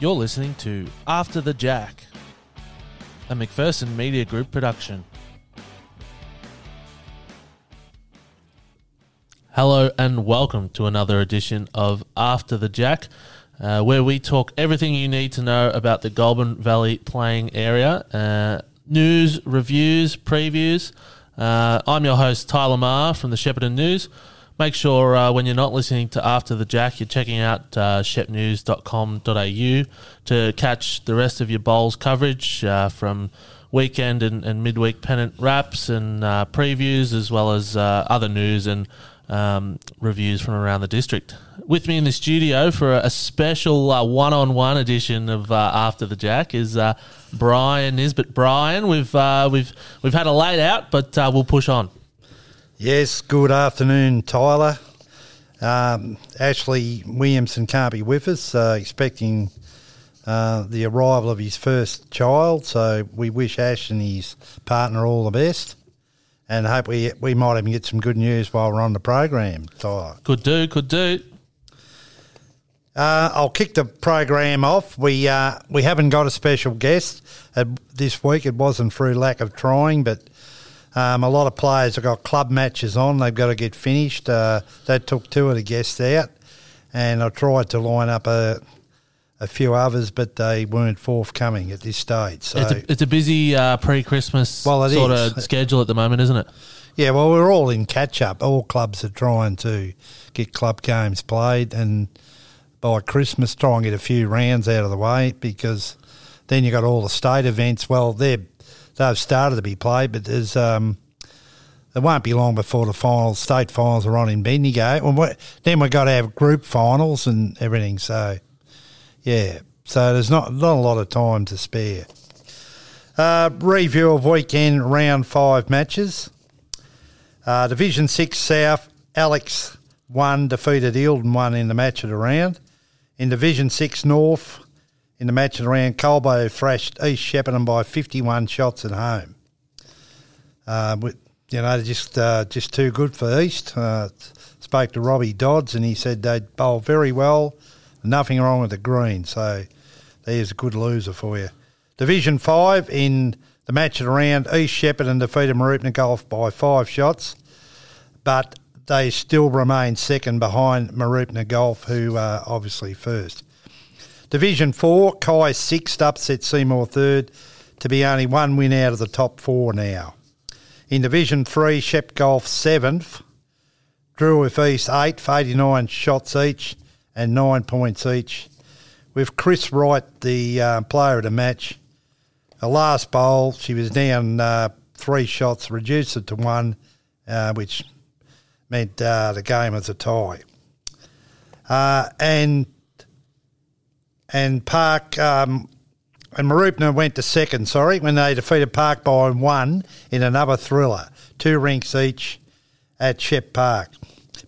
You're listening to After the Jack, a McPherson Media Group production. Hello and welcome to another edition of After the Jack, uh, where we talk everything you need to know about the Goulburn Valley playing area uh, news, reviews, previews. Uh, I'm your host, Tyler Marr from the Shepparton News. Make sure uh, when you're not listening to After the Jack, you're checking out uh, shepnews.com.au to catch the rest of your bowls coverage uh, from weekend and, and midweek pennant wraps and uh, previews, as well as uh, other news and um, reviews from around the district. With me in the studio for a, special uh, one-on-one edition of uh, After the Jack is Brian Nisbet. Brian, we've uh, we've we've had a late out, but uh, we'll push on. Yes, good afternoon, Tyler. Um, Ashley Williamson can't be with us, uh, expecting uh, the arrival of his first child. So we wish Ash and his partner all the best, and hope we we might even get some good news while we're on the program, Tyler. Could do, could do. Uh, I'll kick the program off. We uh, we haven't got a special guest uh, this week. It wasn't through lack of trying, but um, a lot of players have got club matches on. They've got to get finished. Uh, that took two of the guests out, and I tried to line up a a few others, but they weren't forthcoming at this stage. So It's a, it's a busy uh, pre-Christmas Well, sort is. of schedule at the moment, isn't it? Yeah, well, we're all in catch up. All clubs are trying to get club games played, and by Christmas, try and get a few rounds out of the way because then you got all the state events. Well, they're they've started to be played, but there's um, it won't be long before the finals, state finals, are on in Bendigo, and we then we've got to have group finals and everything. So, yeah, so there's not not a lot of time to spare. Uh, review of weekend round five matches. Uh, Division Six South, Alex won, defeated Eildon one in the match of the round. In Division Six North, in the match of the round, Colbo thrashed East Shepparton by 51 shots at home. Uh, with, you know, just uh, just too good for East. Uh, spoke to Robbie Dodds and he said they'd bowl very well. Nothing wrong with the green. So there's a good loser for you. Division 5 in the match of the round, East Shepparton defeated Mooroopna Golf by five shots, but they still remain second behind Mooroopna Golf, who are obviously first. Division 4, Kai sixth, upset Seymour third to be only one win out of the top four now. In Division 3, Shep Golf seventh, Drew with East eighth, 89 shots each and nine points each. With Chris Wright, the uh, player of the match, her last bowl, she was down uh, three shots, reduced it to one, uh, which meant uh, the game was a tie. Uh, and and Park um, and Mooroopna went to second. Sorry, when they defeated Park by one in another thriller, two rinks each at Shep Park.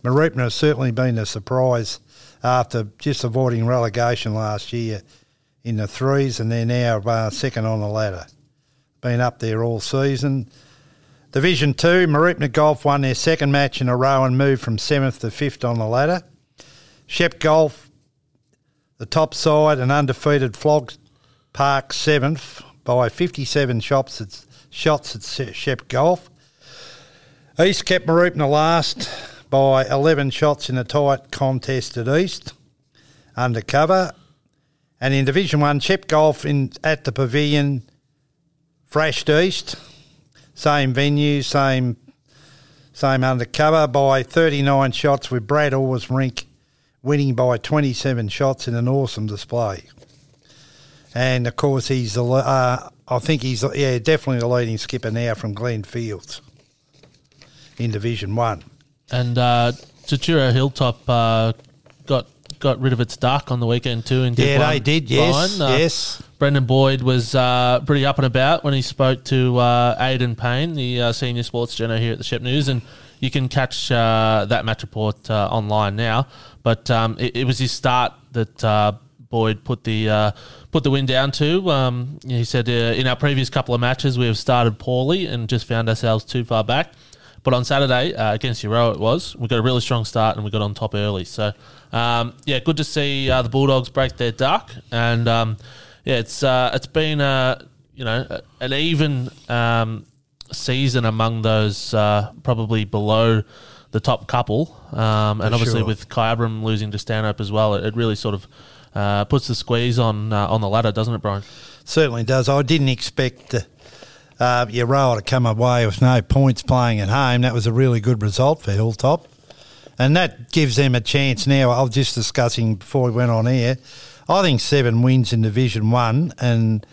Mooroopna has certainly been a surprise after just avoiding relegation last year in the threes, and they're now uh, second on the ladder. Been up there all season. Division 2, Mooroopna Golf won their second match in a row and moved from 7th to 5th on the ladder. Shep Golf, the top side, and undefeated flogged Park 7th by 57 shots at, shots at Shep Golf. East kept Mooroopna last by 11 shots in a tight contest at East, undercover. And in Division 1, Shep Golf in, at the Pavilion, thrashed East, same venue, same same undercover by 39 shots with Brad Orr's rink winning by 27 shots in an awesome display. And of course, he's the, uh, I think he's yeah definitely the leading skipper now from Glen Fields in Division One. And uh, Tatura Hilltop uh, got got rid of its duck on the weekend too. And Yeah, they did. Yes, Uh, yes. Brendan Boyd was uh, pretty up and about when he spoke to uh, Aidan Payne, the uh, senior sports journal here at the Shep News, and you can catch uh, that match report uh, online now. But um, it, it was his start that uh, Boyd put the uh, put the win down to. Um, he said uh, in our previous couple of matches we have started poorly and just found ourselves too far back. But on Saturday uh, against Euroa, it was we got a really strong start and we got on top early. So um, yeah, good to see uh, the Bulldogs break their duck, and um, yeah, it's uh, it's been a you know an even um, season among those probably below the top couple, um, and For obviously sure. with Kyabram losing to Stanhope as well, it, it really sort of uh, puts the squeeze on uh, on the ladder, doesn't it, Brian? Certainly does. I didn't expect uh, uh, Euroa to come away with no points playing at home. That was a really good result for Hilltop. And that gives them a chance now. I was just discussing before we went on air. I think seven wins in Division One and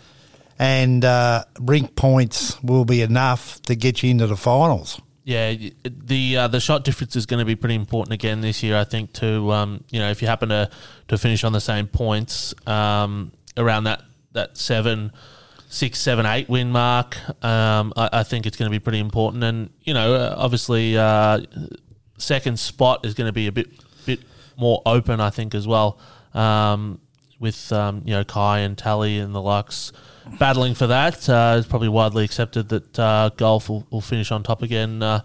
and uh, rink points will be enough to get you into the finals. Yeah, the uh, the shot difference is going to be pretty important again this year. I think to um, you know if you happen to, to finish on the same points um, around that that seven, six, seven, eight win mark, um, I, I think it's going to be pretty important. And you know, uh, obviously, uh, second spot is going to be a bit bit more open. I think as well. Um, with um, you know Kai and Tally and the likes battling for that, uh, it's probably widely accepted that uh, golf will, will finish on top again. Uh,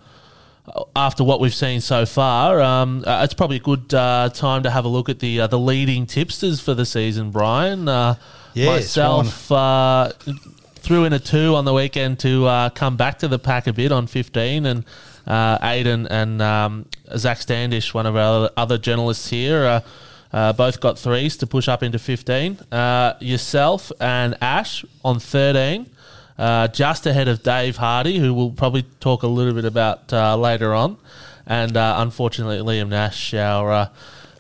after what we've seen so far, um, uh, it's probably a good uh, time to have a look at the uh, the leading tipsters for the season. Brian, uh, Yes, myself uh, threw in a two on the weekend to uh, come back to the pack a bit on fifteen, and uh, Aiden and um, Zach Standish, one of our other journalists here. Uh, both got threes to push up into 15. Uh, yourself and Ash on 13, uh, just ahead of Dave Hardy, who we'll probably talk a little bit about uh, later on. And uh, unfortunately, Liam Nash, our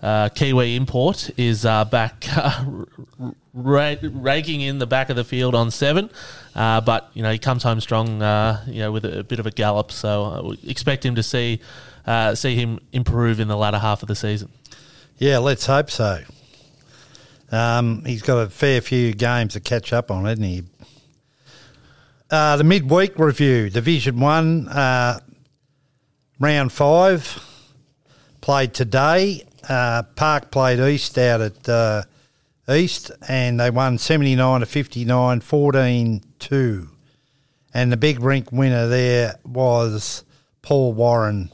uh, Kiwi import, is back ra- raking in the back of the field on seven. But, you know, he comes home strong, you know, with a, a bit of a gallop. So expect him to see, see him improve in the latter half of the season. Yeah, let's hope so. Um, he's got a fair few games to catch up on, hasn't he? Uh, the midweek review, Division One, uh, round five, played today. Uh, Park played East out at uh, East, and they won seventy nine to 59, 14-2. And the big rink winner there was Paul Warren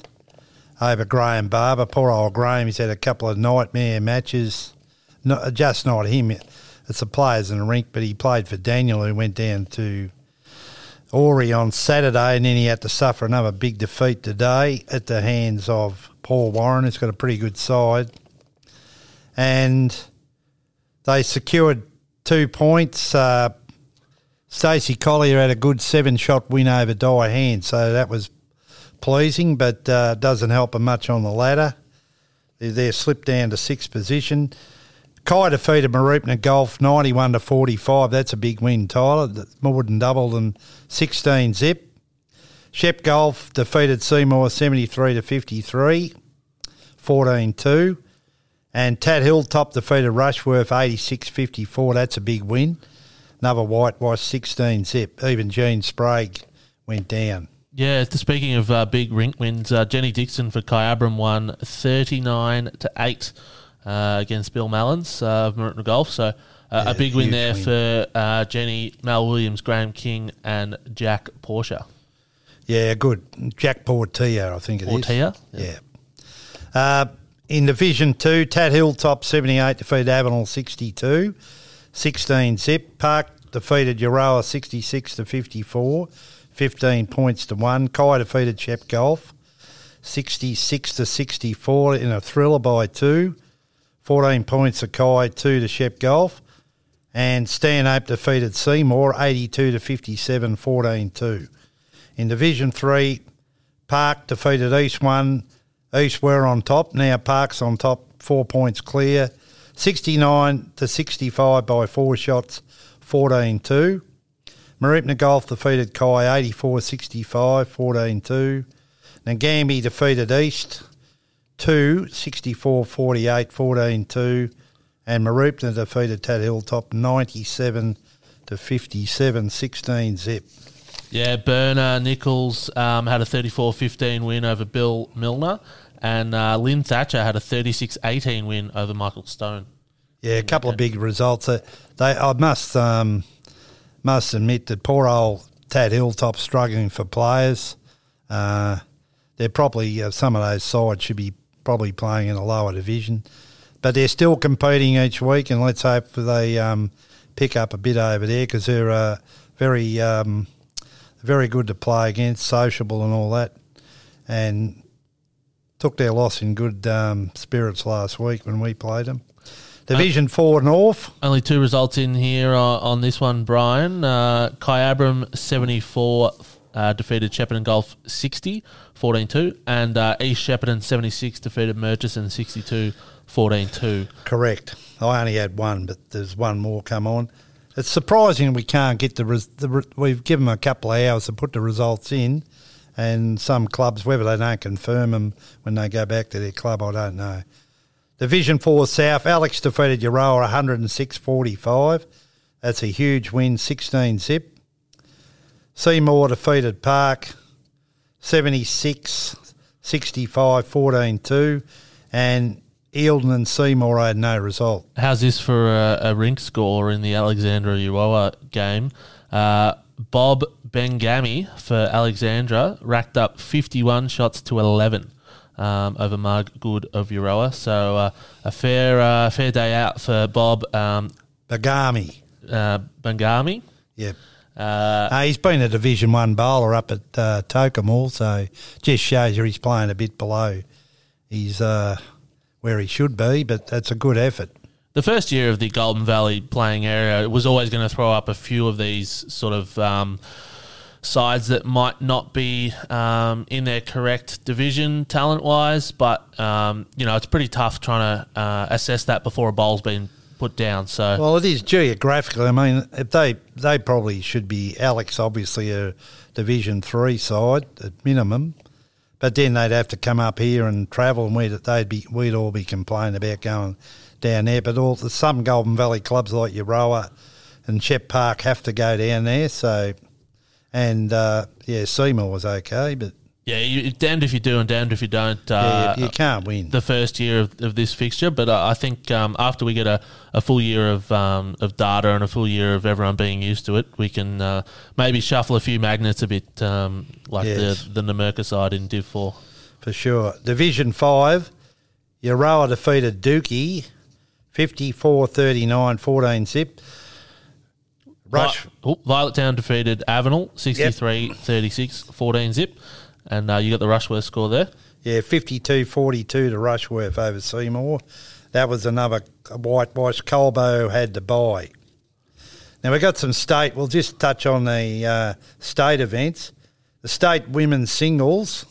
over Graham Barber. Poor old Graham, he's had a couple of nightmare matches. Not, just not him. It's the players in the rink, but he played for Daniel, who went down to Ori on Saturday, and then he had to suffer another big defeat today at the hands of Paul Warren, who's got a pretty good side. And they secured two points. Uh, Stacey Collier had a good seven shot win over Dyer Hand, so that was pleasing, but uh, doesn't help them much on the ladder. They're, they're slipped down to sixth position. Kai defeated Mooroopna Golf 91 to 45. That's a big win, Tyler. That's more than double than 16 zip. Shep Golf defeated Seymour 73 to 53, 14 2. And Tad Hilltop defeated Rushworth 86 54. That's a big win. Another whitewash 16 zip. Even Gene Sprague went down. Yeah, speaking of uh, big rink wins, uh, Jenny Dixon for Kyabram won 39 to 8 uh, against Bill Mallons uh, of Mooroopna Golf. So uh, Yeah, a big win there win. for uh, Jenny, Mal Williams, Graham King, and Jack Porsche. Yeah, good. Jack Portia, I think it is. Portia? Yeah. Uh, in Division 2, Tat Hilltop 78 defeated Avenel 62, 16 zip. Park defeated Euroa 66 to 54, 15 points to 1. Kai defeated Shep Golf 66 to 64 in a thriller by 2, 14 points to Kai, 2 to Shep Golf. And Stanhope defeated Seymour 82 to 57, 14 2. In Division 3, Park defeated East 1. East were on top. Now Park's on top, four points clear. 69 to 65 by four shots, 14 2. Mooroopna Golf defeated Kai 84 65, 14 2. Nagambie defeated East 2 64 48, 14 2. And Mooroopna defeated Tat Hilltop 97 to 57, 16 zip. Yeah, Burner Nichols um, had a 34 15 win over Bill Milner, and uh, Lynn Thatcher had a 36 18 win over Michael Stone. Yeah, a couple of big results. Uh, They, I must um, must admit that poor old Tad Hilltop struggling for players. Uh, they're probably uh, some of those sides should be probably playing in a lower division, but they're still competing each week, and let's hope they um, pick up a bit over there because they're uh, very um, very good to play against, sociable and all that, and took their loss in good um, spirits last week when we played them. Division Four North. Only two results in here uh, on this one, Brian. Uh, Abram 74 uh, defeated Shepparton Golf 60, 14 2. And uh, East Shepparton 76 defeated Murchison 62, 14 2. Correct. I only had one, but there's one more come on. It's surprising we can't get the, res- the re- we've given them a couple of hours to put the results in, and some clubs, whether they don't confirm them when they go back to their club, I don't know. Division 4 South, Alex defeated Euroa 106 45. That's a huge win, 16 zip. Seymour defeated Park 76 65 14 2. And Eildon and Seymour had no result. How's this for a, a rink score in the Alexandra Euroa game? Uh, Bob Bengami for Alexandra racked up 51 shots to 11 um, over Mark Good of Euroa. So uh, a fair uh, fair day out for Bob um, Bagami. uh, Bengami. Yep. Uh, Uh, he's been a Division One bowler up at uh, Tocumwal, so just shows you he's playing a bit below. He's uh, where he should be, but that's a good effort. the first year of the Goulburn Valley playing area was always going to throw up a few of these sort of um, sides that might not be um, in their correct division talent wise, but um, you know it's pretty tough trying to uh, assess that before a bowl's been put down. So Well, it is geographically. I mean, if they they probably should be Alex, obviously a Division Three side at minimum, but then they'd have to come up here and travel, and we'd they'd be we'd all be complaining about going down there. But all the some Goulburn Valley clubs like Euroa and Shep Park have to go down there. So, and uh, yeah, Seymour was okay, but yeah, you, damned if you do and damned if you don't. Uh, you, you can't win. the first year of, of this fixture, but I I think um, after we get a, a full year of um, of data and a full year of everyone being used to it, we can uh, maybe shuffle a few magnets a bit, um, like Yes. the the Numurkah side in Div Four. for sure. Division 5, Euroa defeated Dookie 54 39 14 zip. Rush, Vi- oh, Violet Town defeated Avenel 63-36, 14 zip, and uh, you got the Rushworth score there. yeah, 52 42 to Rushworth over Seymour. That was another whitewash. Colbo had to buy. Now, we've got some state, we'll just touch on the uh, state events. The state women's singles.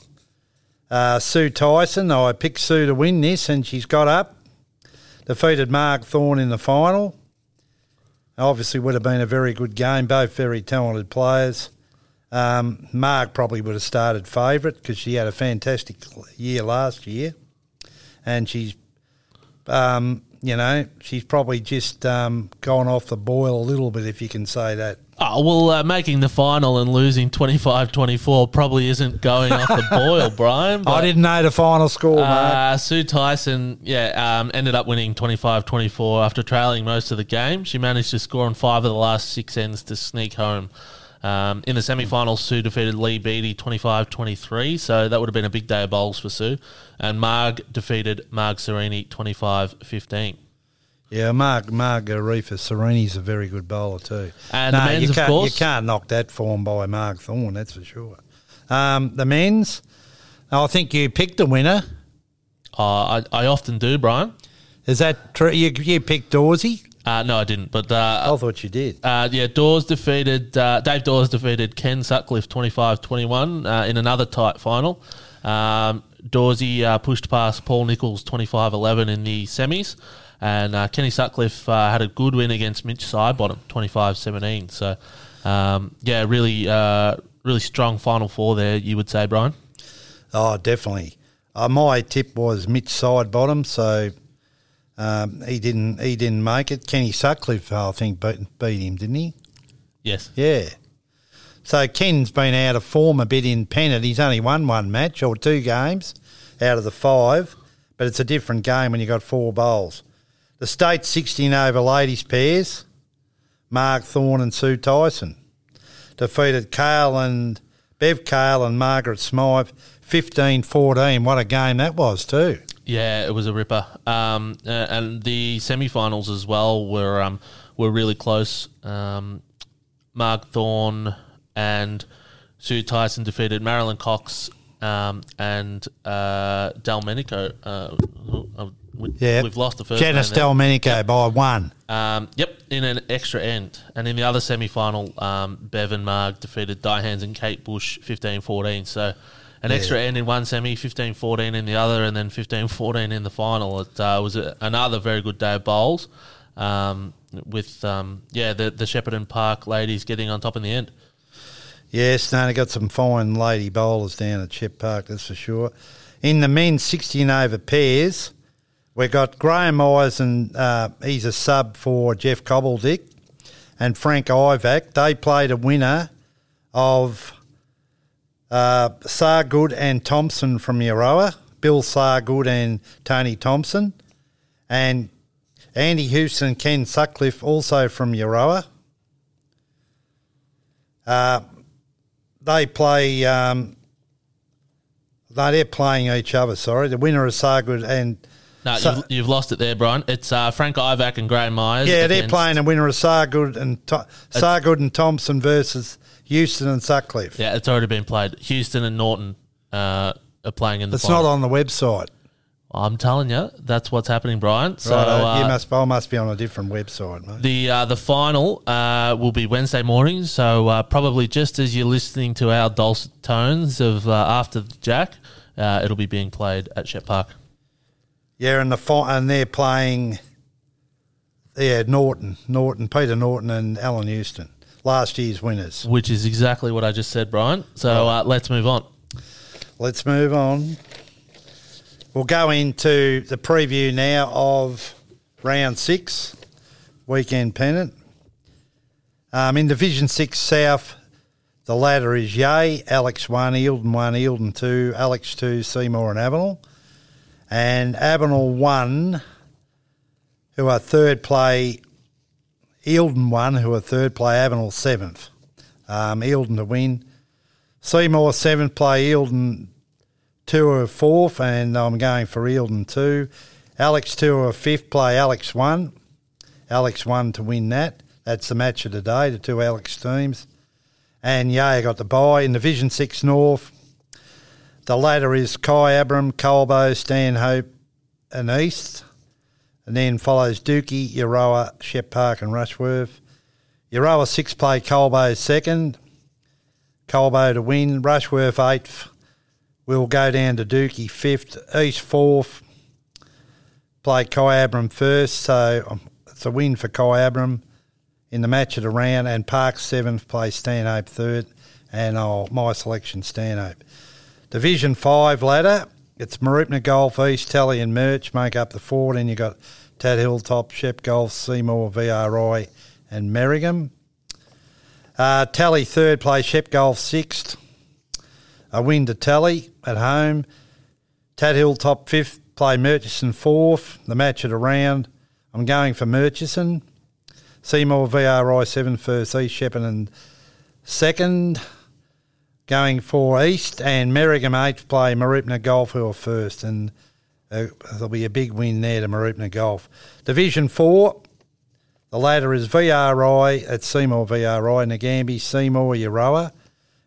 Uh, Sue Tyson, I picked Sue to win this, and she's got up. Defeated Marg Thorne in the final. Obviously, would have been a very good game. Both very talented players. Um, Mark probably would have started favourite because she had a fantastic year last year, and she's, um, you know, she's probably just um, gone off the boil a little bit, if you can say that. Oh, well, uh, making the final and losing 25-24 probably isn't going off the boil, Brian. I didn't know the final score. Uh, Sue Tyson, yeah, um, ended up winning 25-24 after trailing most of the game. She managed to score on five of the last six ends to sneak home. Um, in the semi-finals, Sue defeated Lee Beattie 25-23, so that would have been a big day of bowls for Sue. And Marg defeated Marg Serini 25-15. Yeah, Mark Margarita Sereni's a very good bowler too. And the men's, you of can't, course. you can't knock that form by Marg Thorne, that's for sure. Um, the men's, I think you picked the winner. Uh, I, I often do, Brian. Is that true? You, you picked Dawsey? Uh, no, I didn't, but... Uh, I thought you did. Uh, yeah, Dawes defeated uh, Dave Dawes defeated Ken Sutcliffe 25-21 uh, in another tight final. Um, Dawsey uh, pushed past Paul Nichols 25-11 in the semis, and uh, Kenny Sutcliffe uh, had a good win against Mitch Sidebottom 25-17. So, um, yeah, really, uh, really strong final four there. You would say, Brian? Oh, definitely. Uh, my tip was Mitch Sidebottom, so um, he didn't he didn't make it. Kenny Sutcliffe, I think, beat, beat him, didn't he? Yes. Yeah. So Ken's been out of form a bit in Pennant. He's only won one match or two games out of the five, but it's a different game when you've got four bowls. The state 16 over ladies pairs, Marg Thorne and Sue Tyson. Defeated Kale and Bev Kale and Margaret Smythe 15 14. What a game that was, too. Yeah, it was a ripper. Um, uh, and the semi-finals as well were um, were really close. Um, Marg Thorne and Sue Tyson defeated Marilyn Cox um, and uh, Delmenico. Uh, uh, we, Yeah. we've lost the first. Janice there. Delmenico by one. Um, yep, in an extra end. And in the other semi final, um, Bevan Marg defeated Diehans and Kate Bush 15 14. So an extra end in one semi, 15 14 in the other, and then 15 14 in the final. It uh, was a, another very good day of bowls. Um, with um, yeah, the the Shepparton Park ladies getting on top in the end. Yes, no, they got some fine lady bowlers down at Shep Park, that's for sure. In the men's 16 over pairs, we've got Graham Myers, and uh, he's a sub for Jeff Cobbledick, and Frank Ivac. They played a winner of uh, Sargood and Thompson from Euroa, Bill Sargood and Tony Thompson, and Andy Houston and Ken Sutcliffe also from Euroa. Uh, they play. Um, no, they're playing each other. Sorry, the winner is Sargood and No, So- you've, you've lost it there, Brian. It's uh, Frank Ivac and Graham Myers. yeah, they're playing the winner of Sargood and Sargood and Thompson versus Houston and Sutcliffe. Yeah, it's already been played. Houston and Norton uh, are playing in the It's final. not on the website. I'm telling you, that's what's happening, Brian. So Right, uh, you must. I must be on a different website, mate. The uh, the final uh, will be Wednesday morning, so uh, probably just as you're listening to our dulcet tones of uh, after the Jack, uh, it'll be being played at Shep Park. Yeah, and the fi- and they're playing. Yeah, Norton, Norton, Peter Norton, and Alan Houston, last year's winners. which is exactly what I just said, Brian. So uh, let's move on. Let's move on. We'll go into the preview now of round six, weekend pennant. Um, in Division Six South, the ladder is Yay, Alex one, Eildon one, Eildon two, Alex two, Seymour and Avenel, and Avenel one, who are third play. Eildon one, who are third play. Avenel seventh. Um, Eildon to win. Seymour seventh play. Eildon two are fourth, and I'm going for Eildon two. Alex two are fifth play. Alex one. Alex one to win that. That's the match of the day. The two Alex teams. And yeah, got the bye in Division Six North. The latter is Kyabram, Colbo, Stanhope, and East. And then follows Dookie, Euroa, Shep Park, and Rushworth. Euroa six play, Colbo second. Colbo to win. Rushworth eighth. We'll go down to Dookie fifth. East fourth. Play Kyabram first. So um, it's a win for Kyabram in the match of the round. And Park seventh. Play Stanhope third. And oh, my selection Stanhope. Division five ladder. It's Mooroopna Golf, East, Tally and Merch make up the four. Then you've got Tad Hilltop, Shep Golf, Seymour, VRI, and Merrigum. Uh, Tally third, play Shep Golf sixth. A win to Tally at home. Tad Hilltop fifth, play Murchison fourth. The match at the round. I'm going for Murchison. Seymour, VRI seventh first, East Shepparton second. Going for East and Merrigum eighth play Mooroopna Golf who are first and uh, there'll be a big win there to Mooroopna Golf. Division four, the ladder is VRI at Seymour VRI, Nagambie, Seymour, Euroa, and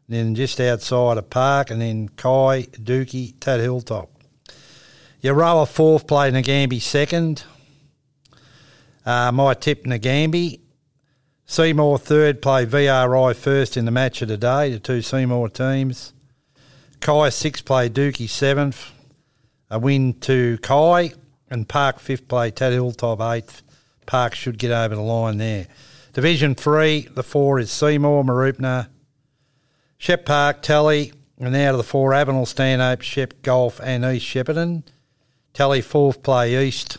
then just outside of Park and then Kai, Dookie, Tad Hilltop. Euroa fourth play Nagambie second. Uh, my tip Nagambie. Seymour third, play VRI first in the match of the day, the two Seymour teams. Kai sixth, play Dookie seventh. A win to Kai. And Park fifth, play Tad Hilltop eighth. Park should get over the line there. Division three, the four is Seymour, Mooroopna, Shep Park, Tally, and out of the four, Avenel, Stanhope, Shep Golf, and East Shepparton. Tally fourth, play East,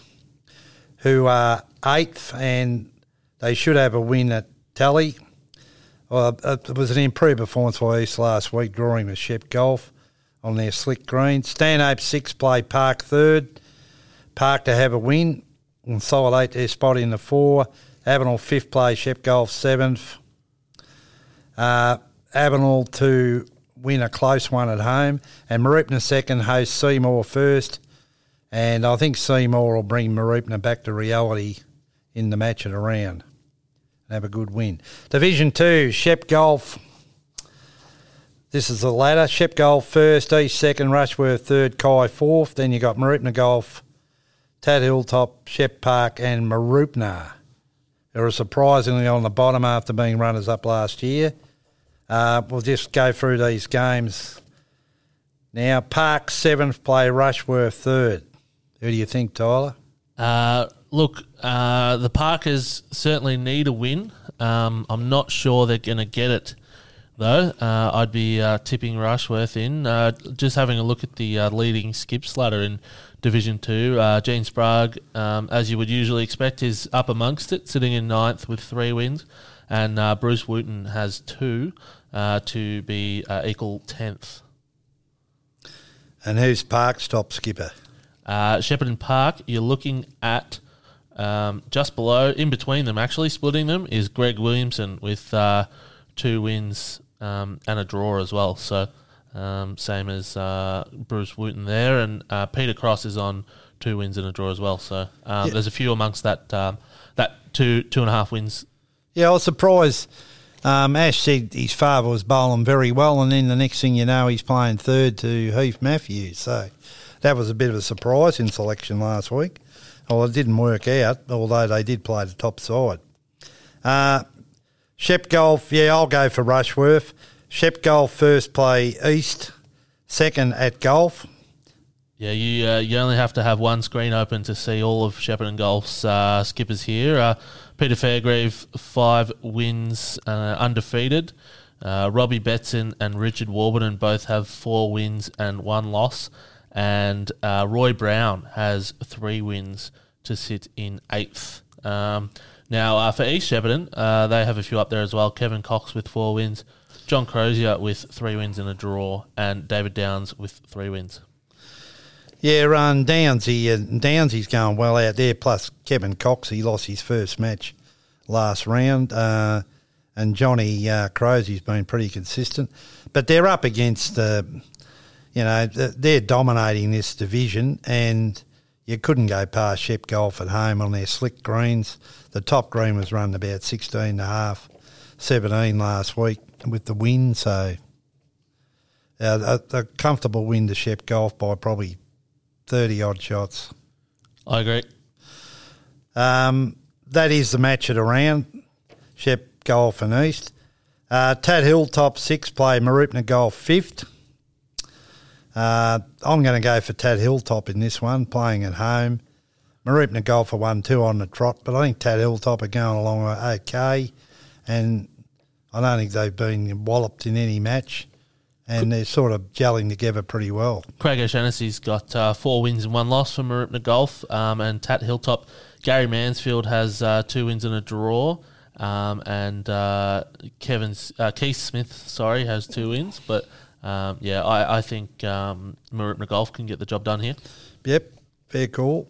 who are eighth, and they should have a win at Tally. Well, it was an improved performance by East last week, drawing the Shep Golf on their slick green. Stanhope sixth, play Park third. Park to have a win. Consolidate their spot in the four. Avenel fifth play, Shep Golf seventh. Uh, Avenel to win a close one at home, and Mooroopna second host Seymour first, and I think Seymour will bring Mooroopna back to reality in the match at a round. Have a good win. Division two, Shep Golf. This is the ladder. Shep Golf first, East second, Rushworth third, Kai fourth. Then you got Mooroopna Golf, Tad Hilltop, Shep Park, and Mooroopna. They were surprisingly on the bottom after being runners up last year. Uh, we'll just go through these games now. Park seventh, play Rushworth third. Who do you think, Tyler? Uh, look, uh, the Parkers certainly need a win. Um, I'm not sure they're going to get it, though. Uh, I'd be uh, tipping Rushworth in. Uh, just having a look at the uh, leading skip ladder in Division 2. Uh, Gene Sprague, um, as you would usually expect, is up amongst it, sitting in ninth with three wins. And uh, Bruce Wooten has two uh, to be uh, equal 10th. And who's Park's top skipper? Uh, Shepparton Park, you're looking at um, just below, in between them, actually, splitting them, is Greg Williamson with uh, two wins um, and a draw as well. So, um, same as uh, Bruce Wooten there. And uh, Peter Cross is on two wins and a draw as well. So, um, Yeah. there's a few amongst that um, that two two and a half wins. Yeah, I was surprised. Um, Ash said his father was bowling very well, and then the next thing you know, he's playing third to Heath Matthews. So that was a bit of a surprise in selection last week. Well, it didn't work out, although they did play the top side. Uh, Shep Golf, yeah, I'll go for Rushworth. Shep Golf first play East, second at Golf. Yeah, you uh, you only have to have one screen open to see all of Shepparton Golf's uh, skippers here. Uh, Peter Fairgrave, five wins, uh, undefeated. Uh, Robbie Betson and Richard Warburton both have four wins and one loss. And uh, Roy Brown has three wins to sit in eighth. Um, now, uh, for East Shepparton, uh, they have a few up there as well. Kevin Cox with four wins, John Crozier with three wins and a draw, and David Downs with three wins. Yeah, um, Downsy, uh, Downsy's going well out there. Plus Kevin Cox, he lost his first match last round, uh, and Johnny uh, Crosey's been pretty consistent. But they're up against, uh, you know, they're dominating this division, and you couldn't go past Shep Golf at home on their slick greens. The top green was run about 16 and a half, 17 last week with the wind, so uh, a, a comfortable win to Shep Golf by probably 30 odd shots. I agree. Um, that is the match at a round. Shep Golf and East. Uh, Tad Hill top six play Mooroopna Golf fifth. Uh, I'm going to go for Tad Hilltop in this one, playing at home. Mooroopna Golf are one two on the trot, but I think Tad Hilltop are going along okay, and I don't think they've been walloped in any match, and they're sort of gelling together pretty well. Craig O'Shaughnessy's got uh, four wins and one loss for Mooroopna Golf, um, and Tat Hilltop. Gary Mansfield has uh, two wins and a draw, um, and uh, Kevin's uh, Keith Smith, sorry, has two wins. But um, yeah, I, I think um, Mooroopna Golf can get the job done here. Yep, fair call.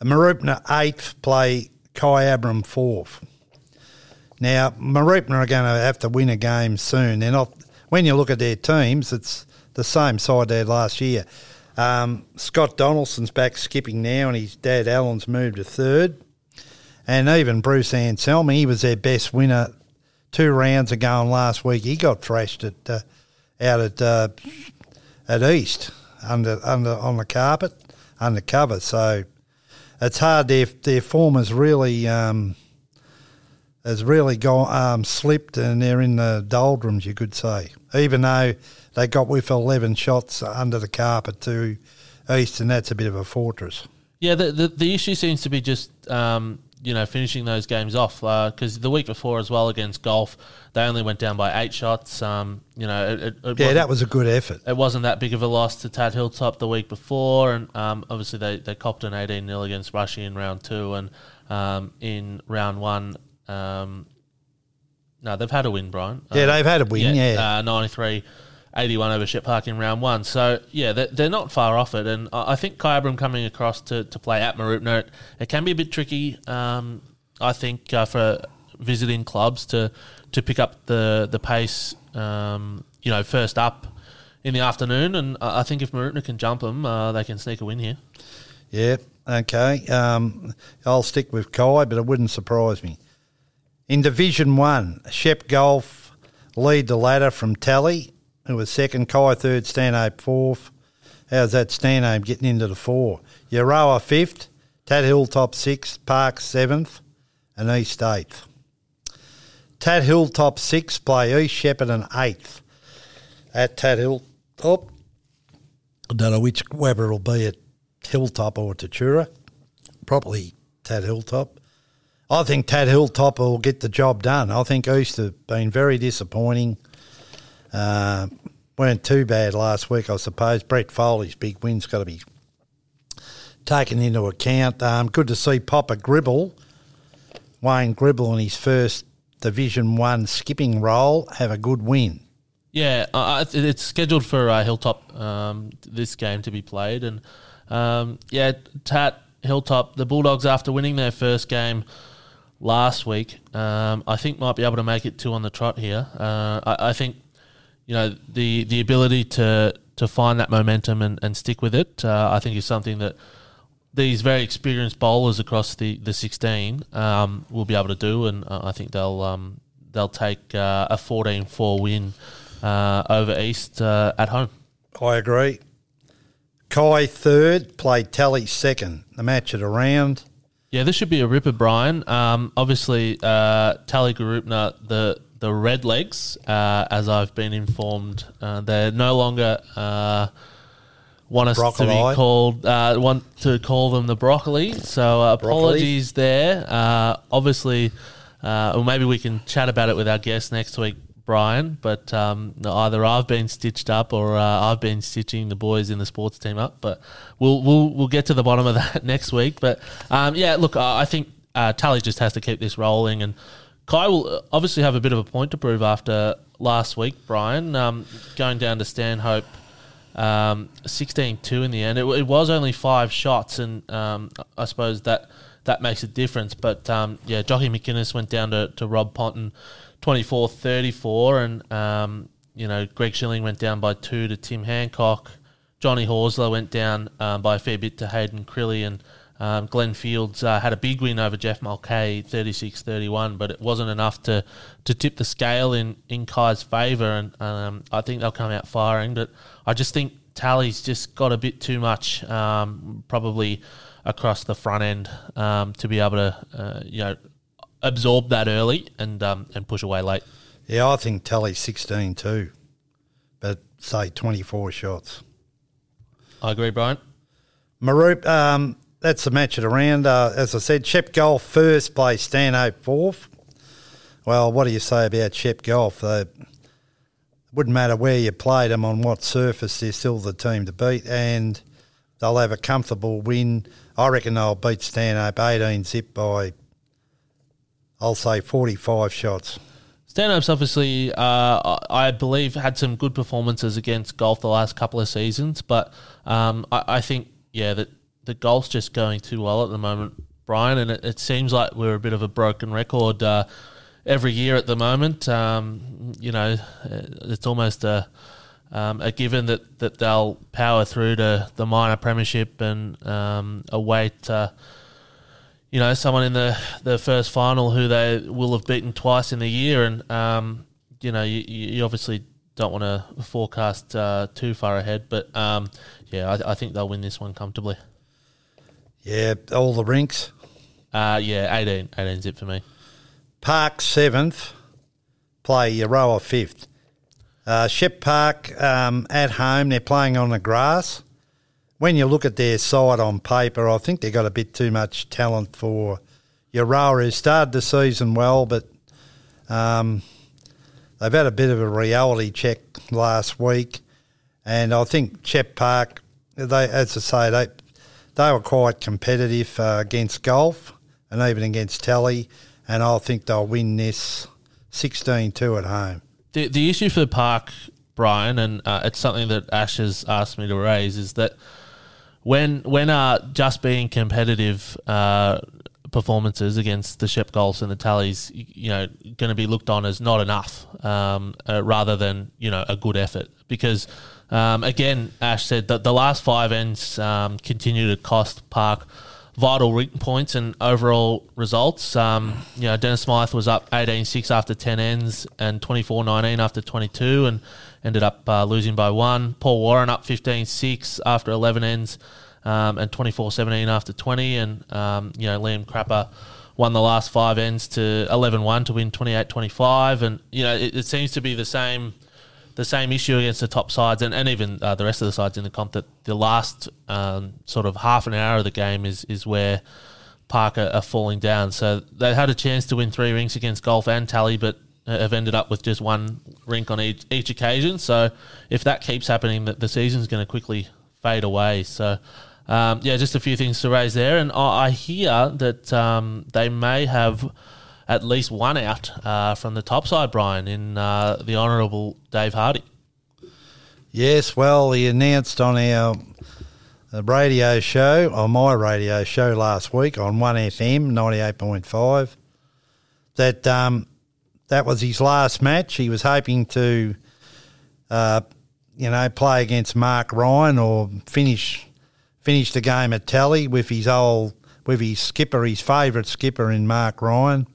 Mooroopna eighth play Kyabram fourth. Now Mooroopna are going to have to win a game soon. They're not. When you look at their teams, it's the same side they had last year. Um, Scott Donaldson's back skipping now, and his dad Alan's moved to third. And even Bruce Anselmi, he was their best winner two rounds ago and last week. He got thrashed at uh, out at uh, at East under under on the carpet under cover. So it's hard. Their their form has really um, has really gone um, slipped, and they're in the doldrums. You could say, even though they got with eleven shots under the carpet to East, and that's a bit of a fortress. Yeah, the, the the issue seems to be just um, you know finishing those games off because the week before as well against Golf they only went down by eight shots. Um, you know, it, it, Yeah, that was a good effort. it wasn't that big of a loss to Tad Hilltop the week before, and um, obviously they, they copped an 18 0 against Rushy in round two, and um, in round one, um, no, they've had a win, Brian. Yeah, Uh, they've had a win. Yeah, uh, 93 81 over Shep Park in round one. So, yeah, they're, they're not far off it. And I think Kyabram coming across to, to play at Mooroopna, it, can be a bit tricky, um, I think, uh, for visiting clubs to, to pick up the, the pace um, you know, first up in the afternoon, and I think if Mooroopna can jump them, uh, they can sneak a win here. Yeah, okay. Um, I'll stick with Kai, but it wouldn't surprise me. In Division 1, Shep Golf lead the ladder from Tally, who was second, Kai third, Stanhope fourth. How's that Stanhope getting into the four? Euroa fifth, Tat Hilltop sixth, Park seventh, and East eighth. Tat Hilltop sixth play East Shepparton eighth at Tat Hilltop. I don't know which whether it'll be at Hilltop or Tatura. Probably Tad Hilltop. I think Tad Hilltop will get the job done. I think East have been very disappointing. Uh, weren't too bad last week, I suppose. Brett Foley's big win's got to be taken into account. Um, good to see Popper Gribble, Wayne Gribble, in his first Division One skipping role, have a good win. Yeah, uh, it's scheduled for uh, Hilltop um, this game to be played, and um, yeah, Tat Hilltop, the Bulldogs after winning their first game last week, um, I think might be able to make it two on the trot here. Uh, I, I think you know the the ability to to find that momentum and, and stick with it. Uh, I think is something that these very experienced bowlers across the the sixteen um, will be able to do, and uh, I think they'll um, they'll take uh, a 14-4 win uh, over East uh, at home. I agree. Kai third, played Tally second. The match at a round. Yeah, this should be a ripper, Brian. Um, obviously, uh, Tallygaroopna, the the Red Legs, uh, as I've been informed, uh, they're no longer uh, want us to Broccoli. be called uh, want to call them the broccoli. So uh, apologies there. Uh, obviously, uh, or maybe we can chat about it with our guest next week, Brian. But um, either I've been stitched up or uh, I've been stitching the boys in the sports team up. But we'll we'll we'll get to the bottom of that next week. But um, yeah, look, I I think uh, Tally just has to keep this rolling and. Kai will obviously have a bit of a point to prove after last week, Brian. Um, going down to Stanhope um, 16-2 in the end. It, it was only five shots, and um, I suppose that that makes a difference. But um, yeah, Jockey McInnes went down to, to Rob Ponton 24-34, and um, you know Greg Schilling went down by two to Tim Hancock. Johnny Horsler went down um, by a fair bit to Hayden Crilly, and um, Glenn Fields uh, had a big win over Jeff Mulcahy, 36-31, but it wasn't enough to, to tip the scale in, in Kai's favour, and um, I think they'll come out firing. But I just think Tally's just got a bit too much, um, probably across the front end, um, to be able to, uh, you know, absorb that early and um, and push away late. Yeah, I think Tally's 16 too, but say 24 shots. I agree, Brian. Maroop, um, that's the match at a round. Uh, as I said, Shep Golf first place, Stanhope fourth. Well, what do you say about Shep Golf? They, wouldn't matter where you played them on what surface, they're still the team to beat, and they'll have a comfortable win. I reckon they'll beat Stanhope 18 zip by, I'll say, 45 shots. Stanhope's obviously, uh, I I believe, had some good performances against golf the last couple of seasons, but um, I, I think, yeah, that the golf's just going too well at the moment, Brian, and it, it seems like we're a bit of a broken record uh, every year at the moment. Um, you know, uh, it's almost a um, a given that, that they'll power through to the minor premiership and um, await. Uh, you know, someone in the, the first final who they will have beaten twice in the year. And, um, you know, you, you obviously don't want to forecast uh, too far ahead. But, um, yeah, I, I think they'll win this one comfortably. Yeah, all the rinks. Uh, yeah, 18. 18's it for me. Park seventh, play Euroa fifth. Uh, Shep Park um, at home, they're playing on the grass. When you look at their side on paper, I think they've got a bit too much talent for Euroa, who started the season well, but um, they've had a bit of a reality check last week. And I think Shep Park, they, as I say, they they were quite competitive uh, against golf and even against Tally, and I think they'll win this 16-2 at home. The, the issue for the Park, Brian, and uh, it's something that Ash has asked me to raise, is that when when uh, just being competitive uh, performances against the Shep Golfs and the Tallies, you know, going to be looked on as not enough, um, uh, rather than you know a good effort. Because um, again, Ash said that the last five ends um, continue to cost Park vital points and overall results. Um, you know, Dennis Smythe was up 18-6 after 10 ends and 24-19 after 22 and ended up uh, losing by one. Paul Warren up 15-6 after 11 ends um, and 24-17 after 20. And, um, you know, Liam Crapper won the last five ends to 11-1 to win 28-25. And, you know, it, it seems to be the same – the same issue against the top sides and, and even uh, the rest of the sides in the comp that the last um, sort of half an hour of the game is, is where Parker are falling down. So they had a chance to win three rinks against Golf and Tally, but have ended up with just one rink on each, each occasion. So if that keeps happening, the, the season's going to quickly fade away. So um, yeah, just a few things to raise there. And I, I hear that um, they may have at least one out uh, from the top side, Brian, in uh, the Honourable Dave Hardy. Yes, well, he announced on our radio show, on my radio show last week on 1FM 98.5, that um, that was his last match. He was hoping to, uh, you know, play against Mark Ryan or finish finish the game at Tally with his old with his skipper, his favourite skipper in Mark Ryan.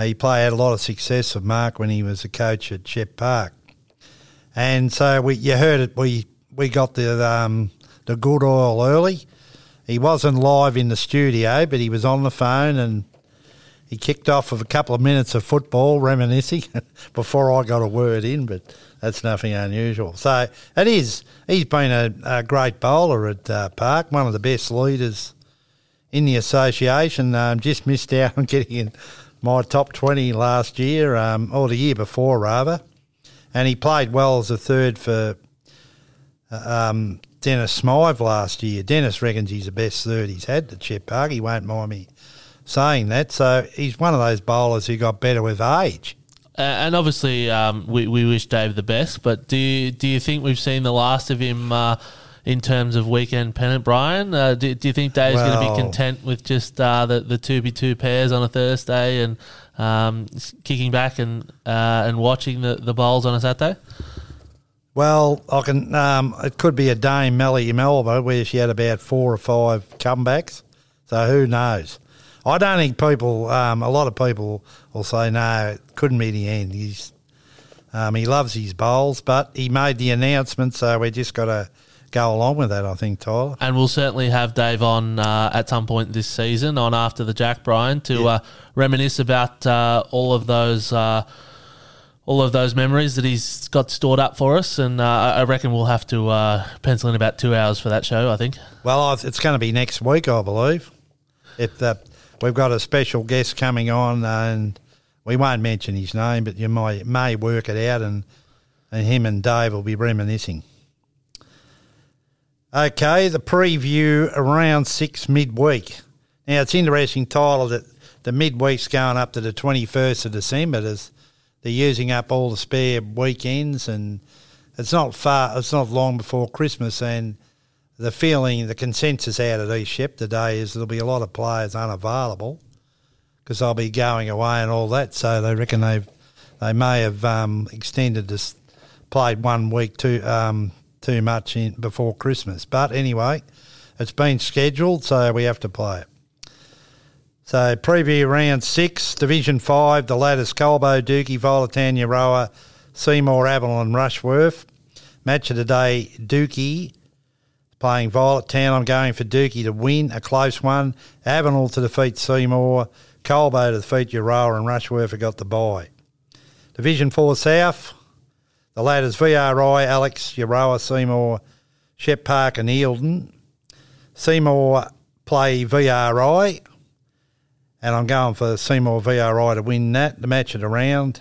Uh, he played had a lot of success with Mark when he was a coach at Shep Park, and so we you heard it. We we got the um, the good oil early. He wasn't live in the studio, but he was on the phone and he kicked off with a couple of minutes of football reminiscing before I got a word in, but that's nothing unusual. So it is. He's been a, a great bowler at uh, Park, one of the best leaders in the association. Um, just missed out on getting in my top 20 last year, um, or the year before, rather. And he played well as a third for uh, um, Dennis Smythe last year. Dennis reckons he's the best third he's had at Shep Park. He won't mind me saying that. So he's one of those bowlers who got better with age. Uh, and obviously, um, we, we wish Dave the best, but do you, do you think we've seen the last of him uh, in terms of weekend pennant, Brian? Uh, do, do, you think Dave's well, going to be content with just uh, the the two b two pairs on a Thursday and um, kicking back and uh, and watching the, the bowls on a Saturday? Well, I can. Um, it could be a Dame Nellie Melba where she had about four or five comebacks. So who knows? I don't think people. Um, a lot of people will say no. It couldn't be the end. He's um, he loves his bowls, but he made the announcement, so we just got to go along with that, I think, Tyler. And we'll certainly have Dave on uh, at some point this season, on after the Jack Bryan, to yeah. uh, reminisce about uh, all of those. Uh, all of those memories that he's got stored up for us, and uh, I reckon we'll have to uh, pencil in about two hours for that show. I think. Well, it's going to be next week, I believe. If we've got a special guest coming on, and we won't mention his name, but you may may work it out, and and him and Dave will be reminiscing. Okay, the preview around six midweek. Now it's interesting, Tyler, that the midweek's going up to the twenty first of December. They're using up all the spare weekends, and it's not far. It's not long before Christmas, and the feeling, the consensus out of East Shep today is there'll be a lot of players unavailable because they'll be going away and all that. So they reckon they they may have um, extended this, played one week to um, too much in before Christmas. But anyway, it's been scheduled, so we have to play it. So preview round six, Division five, the latest Colbo, Dookie, Violet Town, Euroa, Seymour, Avalon, Rushworth. Match of the day, Dookie playing Violet Town. I'm going for Dookie to win, a close one. Avalon to defeat Seymour. Colbo to defeat Euroa and Rushworth have got the bye. Division 4 South, the ladders VRI, Alex, Euroa, Seymour, Shep Park and Eildon. Seymour play VRI, and I'm going for Seymour VRI to win that, the match of the round.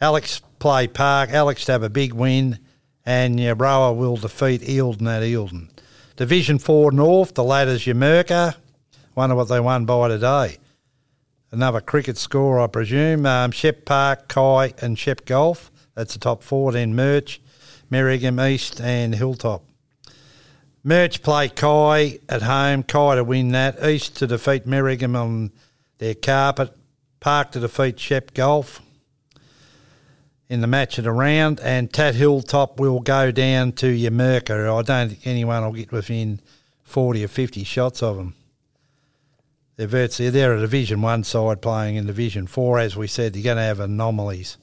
Alex play Park, Alex to have a big win, and Euroa will defeat Eildon at Eildon. Division 4 North, the ladders Numurkah. Wonder what they won by today. Another cricket score, I presume. Um, Shep Park, Kai, and Shep Golf. That's the top four. Then Murch, Merrigum East, and Hilltop. Merch play Kai at home. Kai to win that. East to defeat Merrigum on their carpet. Park to defeat Shep Golf in the match of the round. And Tat Hilltop will go down to Numurkah. I don't think anyone will get within 40 or 50 shots of them. They're virtually they're a Division One side playing in Division Four. As we said, you're going to have anomalies.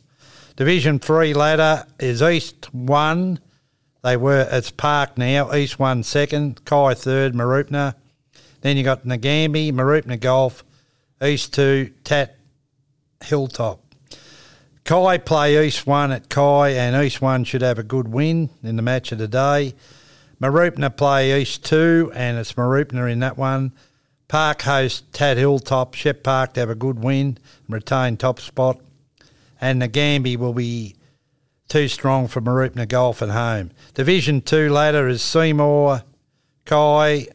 Division Three ladder is East One. They were it's Park now. East One second, Kai third, Mooroopna. Then you got Nagambie, Mooroopna Golf, East Two, Tat Hilltop. Kai play East One at Kai, and East One should have a good win in the match of the day. Mooroopna play East Two, and it's Mooroopna in that one. Park host Tat Hilltop, Shep Park to have a good win and retain top spot. And Nagambie will be too strong for Mooroopna Golf at home. Division 2 ladder is Seymour, Kai,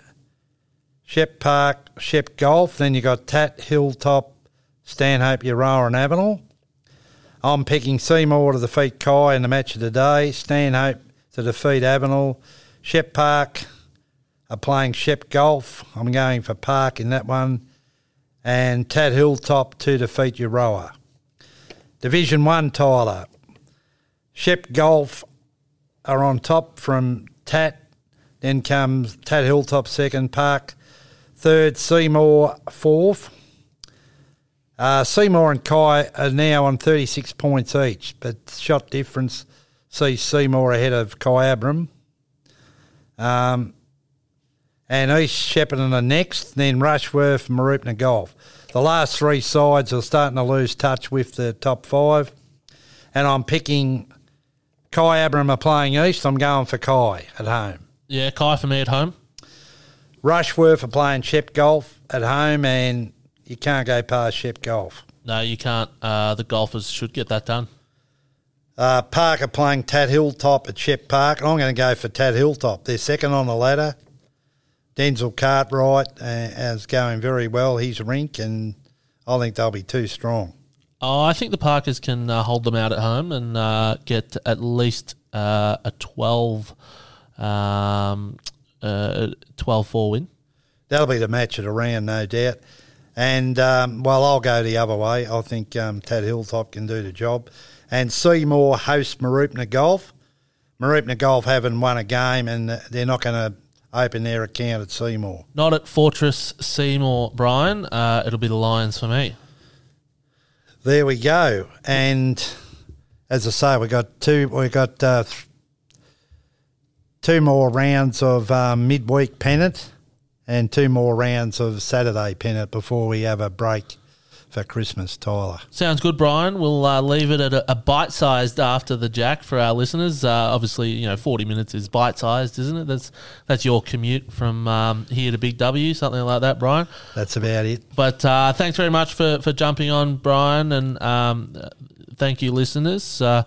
Shep Park, Shep Golf. Then you got Tat Hilltop, Stanhope, Euroa and Avenel. I'm picking Seymour to defeat Kai in the match of the day, Stanhope to defeat Avenel, Shep Park are playing Shep Golf. I'm going for Park in that one. And Tat Hilltop to defeat Euroa. Division 1, Tyler. Shep Golf are on top from Tat. Then comes Tat Hilltop second, Park third, Seymour fourth. Uh, Seymour and Kai are now on 36 points each, but shot difference sees Seymour ahead of Kyabram. Um, and East Shepparton are next, then Rushworth, Mooroopna Golf. The last three sides are starting to lose touch with the top five, and I'm picking Kyabram are playing East. I'm going for Kai at home. Yeah, Kai for me at home. Rushworth are playing Shep Golf at home, and you can't go past Shep Golf. No, you can't. Uh, the golfers should get that done. Uh, Park are playing Tat Hilltop at Shep Park. I'm going to go for Tat Hilltop. They're second on the ladder. Denzel Cartwright uh, is going very well. He's rink, and I think they'll be too strong. Oh, I think the Parkers can uh, hold them out at home and uh, get at least uh, a 12 um, uh, 12-4 win. That'll be the match of the round, no doubt. And um, well, I'll go the other way. I think um, Tat Hilltop can do the job. And Seymour hosts Mooroopna Golf. Mooroopna Golf haven't won a game, and they're not going to open their account at Seymour. Not at Fortress Seymour, Brian. Uh, it'll be the Lions for me. There we go. And as I say, we got two. We got uh, th- two more rounds of um, midweek pennant, and two more rounds of Saturday pennant before we have a break for Christmas, Tyler. Sounds good, Brian. We'll uh, leave it at a, a bite-sized after the jack for our listeners. Uh, obviously, you know, forty minutes is bite-sized, isn't it? That's that's your commute from um, here to Big W, something like that, Brian. That's about it. But uh, thanks very much for, for jumping on, Brian, and um, thank you, listeners. Uh,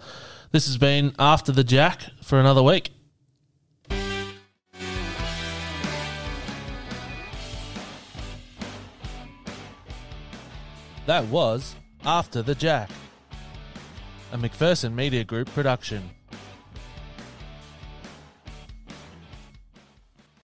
this has been after the jack for another week. That was After the Jack, a McPherson Media Group production.